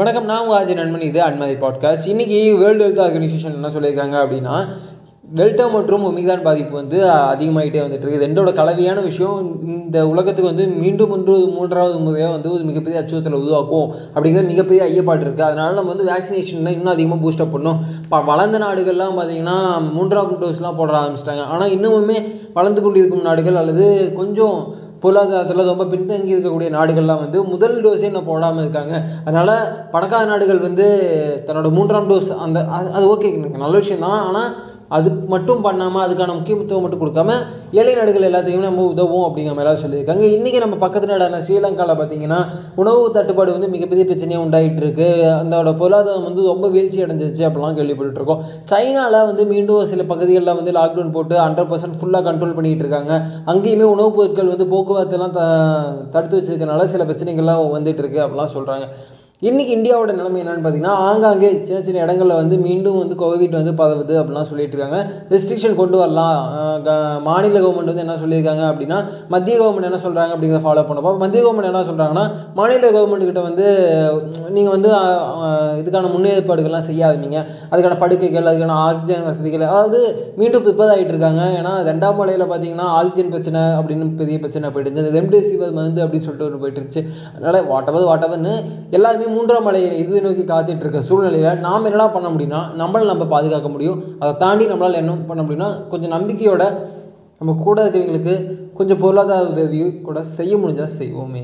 வணக்கம் நான் உங்கள் ஆஜி நண்பன். இது அன்மதி பாட்காஸ்ட் இன்றைக்கி வேர்ல்டு ஹெல்த் ஆர்கனைசேஷன் என்ன சொல்லியிருக்காங்க அப்படின்னா டெல்டா மற்றும் ஒமிகான் பாதிப்பு வந்து அதிகமாகிட்டே வந்துட்டு இருக்குது. ரெண்டோட கலவையான விஷயம் இந்த உலகத்துக்கு வந்து மீண்டும் ஒன்று மூன்றாவது முறையாக வந்து ஒரு மிகப்பெரிய அச்சுறுத்தலை உருவாக்கும் அப்படிங்கிற மிகப்பெரிய ஐயப்பாடு இருக்குது அதனால் நம்ம வந்து வேக்சினேஷன்லாம் இன்னும் அதிகமாக பூஸ்டப் பண்ணணும். இப்போ வளர்ந்த நாடுகள்லாம் பார்த்திங்கன்னா மூன்றாவது டோஸ்லாம் போட ஆரம்பிச்சிட்டாங்க. ஆனால் இன்னுமுமே வளர்ந்து கொண்டிருக்கும் நாடுகள் அல்லது கொஞ்சம் பொருளாதாரத்தில் ரொம்ப பின்தங்கி இருக்கக்கூடிய நாடுகள்லாம் வந்து முதல் டோஸே இன்னும் போடாமல் இருக்காங்க. அதனால் பணக்கார நாடுகள் வந்து தன்னோட மூன்றாம் டோஸ் அந்த அது அது ஓகே நல்ல விஷயம் தான் ஆனால் அதுக்கு மட்டும் பண்ணாமல் அதுக்கான முக்கியத்துவம் மட்டும் கொடுக்காம ஏழை நாடுகள் எல்லாத்தையுமே நம்ம உதவும் அப்படிங்கிற மாதிரி சொல்லியிருக்காங்க. இன்றைக்கி நம்ம பக்கத்து நாடான ஸ்ரீலங்காவில் பார்த்தீங்கன்னா உணவு தட்டுப்பாடு வந்து மிகப்பெரிய பிரச்சனையாக உண்டாகிட்டு இருக்கு அதோட பொருளாதாரம் வந்து ரொம்ப வீழ்ச்சி அடைஞ்சிருச்சு அப்படிலாம் கேள்விப்பட்டுருக்கோம். சைனாவில் வந்து மீண்டும் சில பகுதிகளில் வந்து லாக்டவுன் போட்டு ஹண்ட்ரட் பர்சன்ட் ஃபுல்லாக கண்ட்ரோல் பண்ணிகிட்டு இருக்காங்க. அங்கேயுமே உணவுப் பொருட்கள் வந்து போக்குவரத்துலாம் த தடுத்து வச்சிருக்கனால சில பிரச்சனைகள்லாம் வந்துட்டு இருக்கு அப்படிலாம் சொல்கிறாங்க இன்றைக்கி இந்தியாவோட நிலைமை என்னென்னு பார்த்தீங்கன்னா ஆங்காங்கே சின்ன சின்ன இடங்களில் வந்து மீண்டும் வந்து கோவிட் வந்து பரவுது அப்படிலாம் சொல்லிட்டு இருக்காங்க. ரெஸ்ட்ரிக்ஷன் கொண்டு வரலாம். மாநில கவர்மெண்ட் வந்து என்ன சொல்லியிருக்காங்க அப்படின்னா மத்திய கவர்மெண்ட் என்ன சொல்கிறாங்க அப்படிங்கிறத ஃபாலோ பண்ணப்போ மத்திய கவர்மெண்ட் என்ன சொல்கிறாங்கன்னா மாநில கவர்மெண்ட் கிட்ட வந்து நீங்கள் வந்து இதுக்கான முன்னேற்பாடுகள்லாம் செய்யாதீங்க. அதுக்கான படுக்கைகள் அதுக்கான ஆக்சிஜன் வசதிகள் அதாவது மீண்டும் ப்ரிப்பேர் ஆகிட்டு இருக்காங்க. ஏன்னா ரெண்டாம் மலையில் பார்த்தீங்கன்னா ஆக்சிஜன் பிரச்சனை அப்படின்னு பெரிய பிரச்சனை போயிட்டு ரெம்டெசிவிர் மருந்து அப்படின்னு சொல்லிட்டு ஒன்று போயிட்டுருச்சு அதனால் வாட்டவர் வாட்டவர்னு எல்லாருமே மூன்றாம் மலையை இது நோக்கி காத்துட்டு இருக்க சூழ்நிலையில் நாம் என்னடா பண்ண முடியும்னா நம்மளை நம்ம பாதுகாக்க முடியும். அதை தாண்டி நம்மளால் என்ன பண்ண முடியும்னா கொஞ்சம் நம்பிக்கையோட நம்ம கூட இருக்கிறவங்களுக்கு கொஞ்சம் பொருளாதார உதவியும் கூட செய்ய முடிஞ்சால் செய்வோமே.